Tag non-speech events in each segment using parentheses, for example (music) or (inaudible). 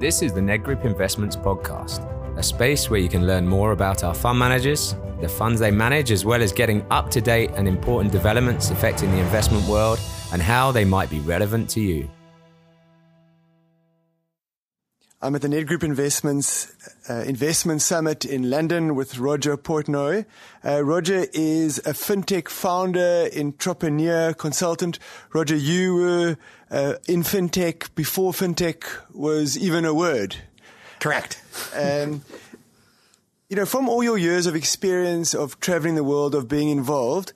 This is the Nedgroup Investments Podcast, a space where you can learn more about our fund managers, the funds they manage, as well as getting up to date and important developments affecting the investment world and how they might be relevant to you. I'm at the Nedgroup Investments uh, Investment Summit in London with Roger Portnoy. Uh, Roger is a fintech founder, entrepreneur, consultant. Roger, you were uh, in fintech before fintech was even a word. Correct. Um, you know, from all your years of experience of traveling the world, of being involved,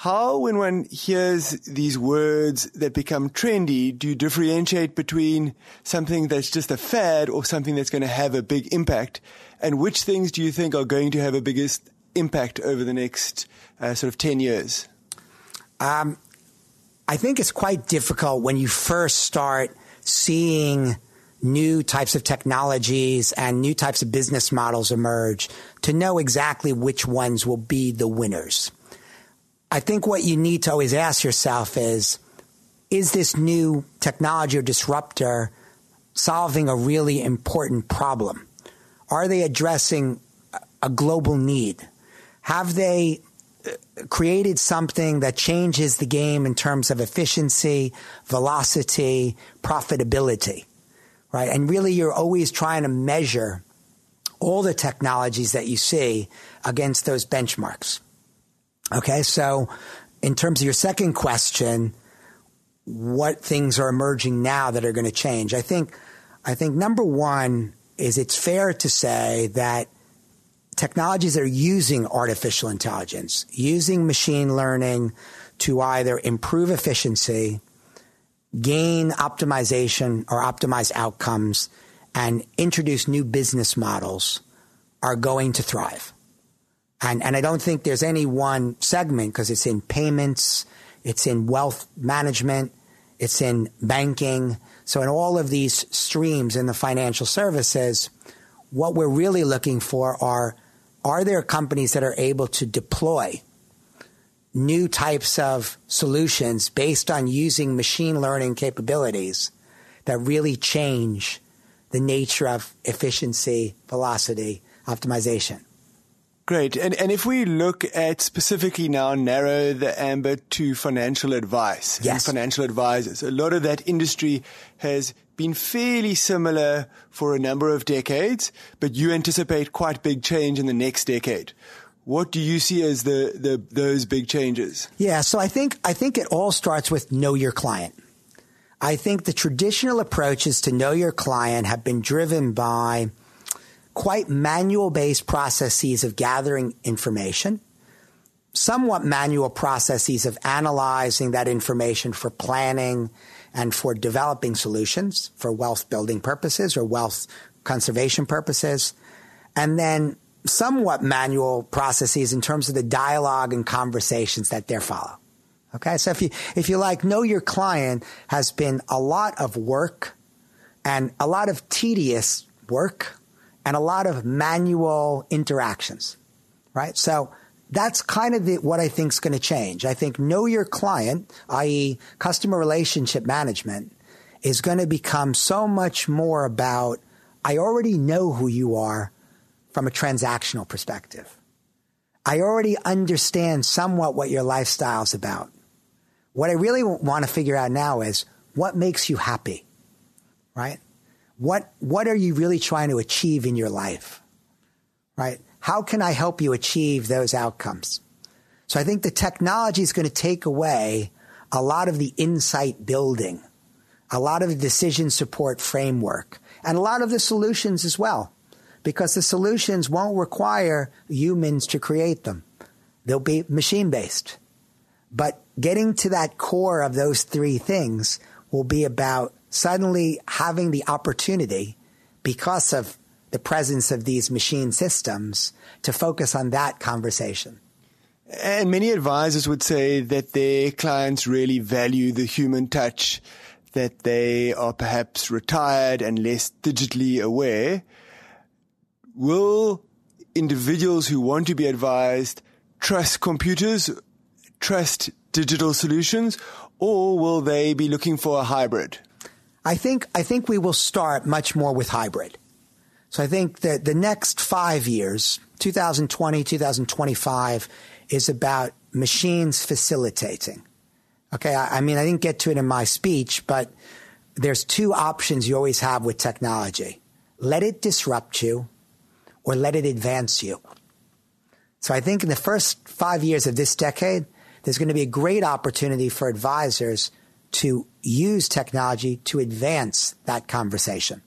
how, when one hears these words that become trendy, do you differentiate between something that's just a fad or something that's going to have a big impact? And which things do you think are going to have a biggest impact over the next uh, sort of 10 years? Um, I think it's quite difficult when you first start seeing new types of technologies and new types of business models emerge to know exactly which ones will be the winners. I think what you need to always ask yourself is, is this new technology or disruptor solving a really important problem? Are they addressing a global need? Have they uh, created something that changes the game in terms of efficiency, velocity, profitability, right? And really you're always trying to measure all the technologies that you see against those benchmarks. Okay, so in terms of your second question, what things are emerging now that are going to change? I think, I think number one is it's fair to say that technologies that are using artificial intelligence, using machine learning to either improve efficiency, gain optimization or optimize outcomes, and introduce new business models are going to thrive. And, and I don't think there's any one segment because it's in payments, it's in wealth management, it's in banking. So in all of these streams in the financial services, what we're really looking for are, are there companies that are able to deploy new types of solutions based on using machine learning capabilities that really change the nature of efficiency, velocity, optimization. Great. And, and if we look at specifically now narrow the ambit to financial advice yes. and financial advisors, a lot of that industry has been fairly similar for a number of decades, but you anticipate quite big change in the next decade. What do you see as the, the those big changes? Yeah, so I think I think it all starts with know your client. I think the traditional approaches to know your client have been driven by quite manual based processes of gathering information, somewhat manual processes of analyzing that information for planning and for developing solutions for wealth building purposes or wealth conservation purposes, and then somewhat manual processes in terms of the dialogue and conversations that there follow. Okay. So if you, if you like, know your client has been a lot of work and a lot of tedious work and a lot of manual interactions, right? So that's kind of the, what I think is going to change. I think know your client, i.e. customer relationship management is going to become so much more about, I already know who you are from a transactional perspective. I already understand somewhat what your lifestyle is about. What I really want to figure out now is what makes you happy, right? What, what are you really trying to achieve in your life? Right? How can I help you achieve those outcomes? So I think the technology is going to take away a lot of the insight building, a lot of the decision support framework, and a lot of the solutions as well, because the solutions won't require humans to create them. They'll be machine based. But getting to that core of those three things will be about suddenly having the opportunity because of the presence of these machine systems to focus on that conversation. And many advisors would say that their clients really value the human touch, that they are perhaps retired and less digitally aware. Will individuals who want to be advised trust computers, trust digital solutions, or will they be looking for a hybrid? I think I think we will start much more with hybrid. So I think that the next five years, 2020, 2025, is about machines facilitating. Okay, I, I mean I didn't get to it in my speech, but there's two options you always have with technology. Let it disrupt you or let it advance you. So I think in the first five years of this decade, there's going to be a great opportunity for advisors to use technology to advance that conversation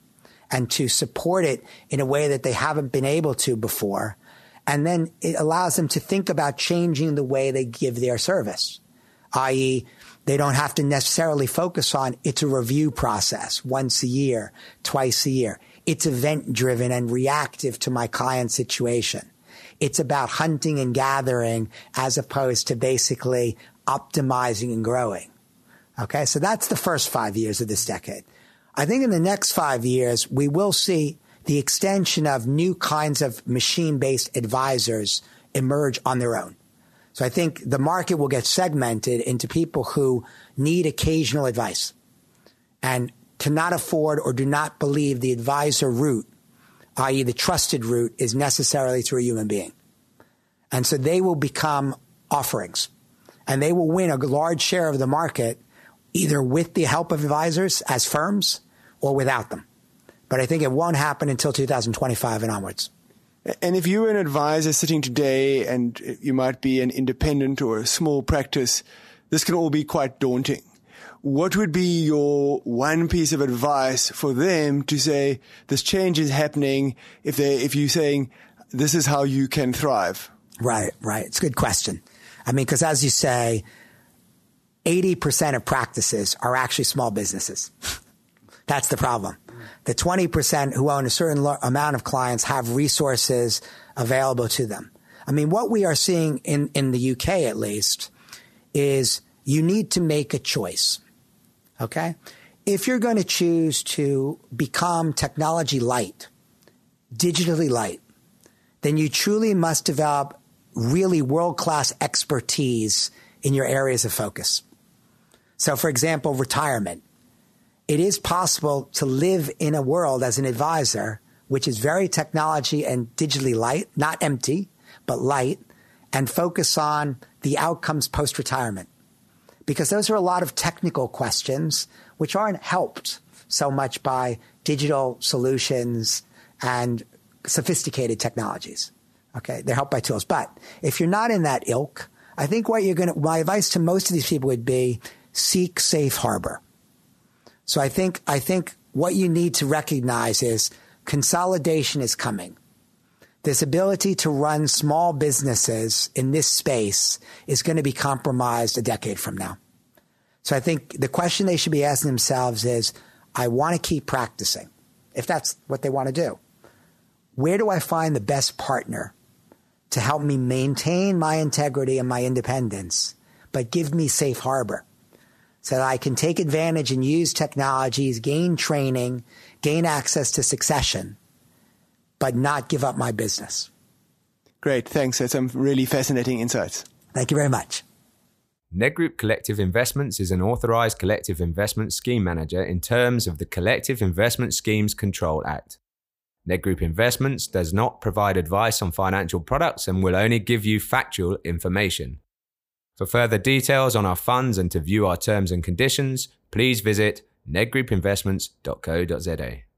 and to support it in a way that they haven't been able to before. And then it allows them to think about changing the way they give their service, i.e., they don't have to necessarily focus on it's a review process once a year, twice a year. It's event driven and reactive to my client situation. It's about hunting and gathering as opposed to basically optimizing and growing. Okay. So that's the first five years of this decade. I think in the next five years, we will see the extension of new kinds of machine based advisors emerge on their own. So I think the market will get segmented into people who need occasional advice and cannot afford or do not believe the advisor route, i.e. the trusted route, is necessarily through a human being. And so they will become offerings and they will win a large share of the market either with the help of advisors as firms or without them. But I think it won't happen until 2025 and onwards. And if you're an advisor sitting today and you might be an independent or a small practice, this can all be quite daunting. What would be your one piece of advice for them to say this change is happening if they if you're saying this is how you can thrive? Right, right. It's a good question. I mean, because as you say, 80% of practices are actually small businesses. (laughs) That's the problem. The 20% who own a certain lo- amount of clients have resources available to them. I mean, what we are seeing in, in the UK at least is you need to make a choice. Okay. If you're going to choose to become technology light, digitally light, then you truly must develop really world class expertise in your areas of focus. So, for example, retirement. It is possible to live in a world as an advisor, which is very technology and digitally light, not empty, but light, and focus on the outcomes post retirement. Because those are a lot of technical questions which aren't helped so much by digital solutions and sophisticated technologies. Okay. They're helped by tools. But if you're not in that ilk, I think what you're going to, my advice to most of these people would be seek safe harbor. So I think, I think what you need to recognize is consolidation is coming. This ability to run small businesses in this space is going to be compromised a decade from now. So I think the question they should be asking themselves is, I want to keep practicing, if that's what they want to do. Where do I find the best partner to help me maintain my integrity and my independence, but give me safe harbor? So that I can take advantage and use technologies, gain training, gain access to succession, but not give up my business. Great. Thanks. That's some really fascinating insights. Thank you very much. Nedgroup Collective Investments is an authorized collective investment scheme manager in terms of the Collective Investment Schemes Control Act. Nedgroup Investments does not provide advice on financial products and will only give you factual information. For further details on our funds and to view our terms and conditions, please visit nedgroupinvestments.co.za.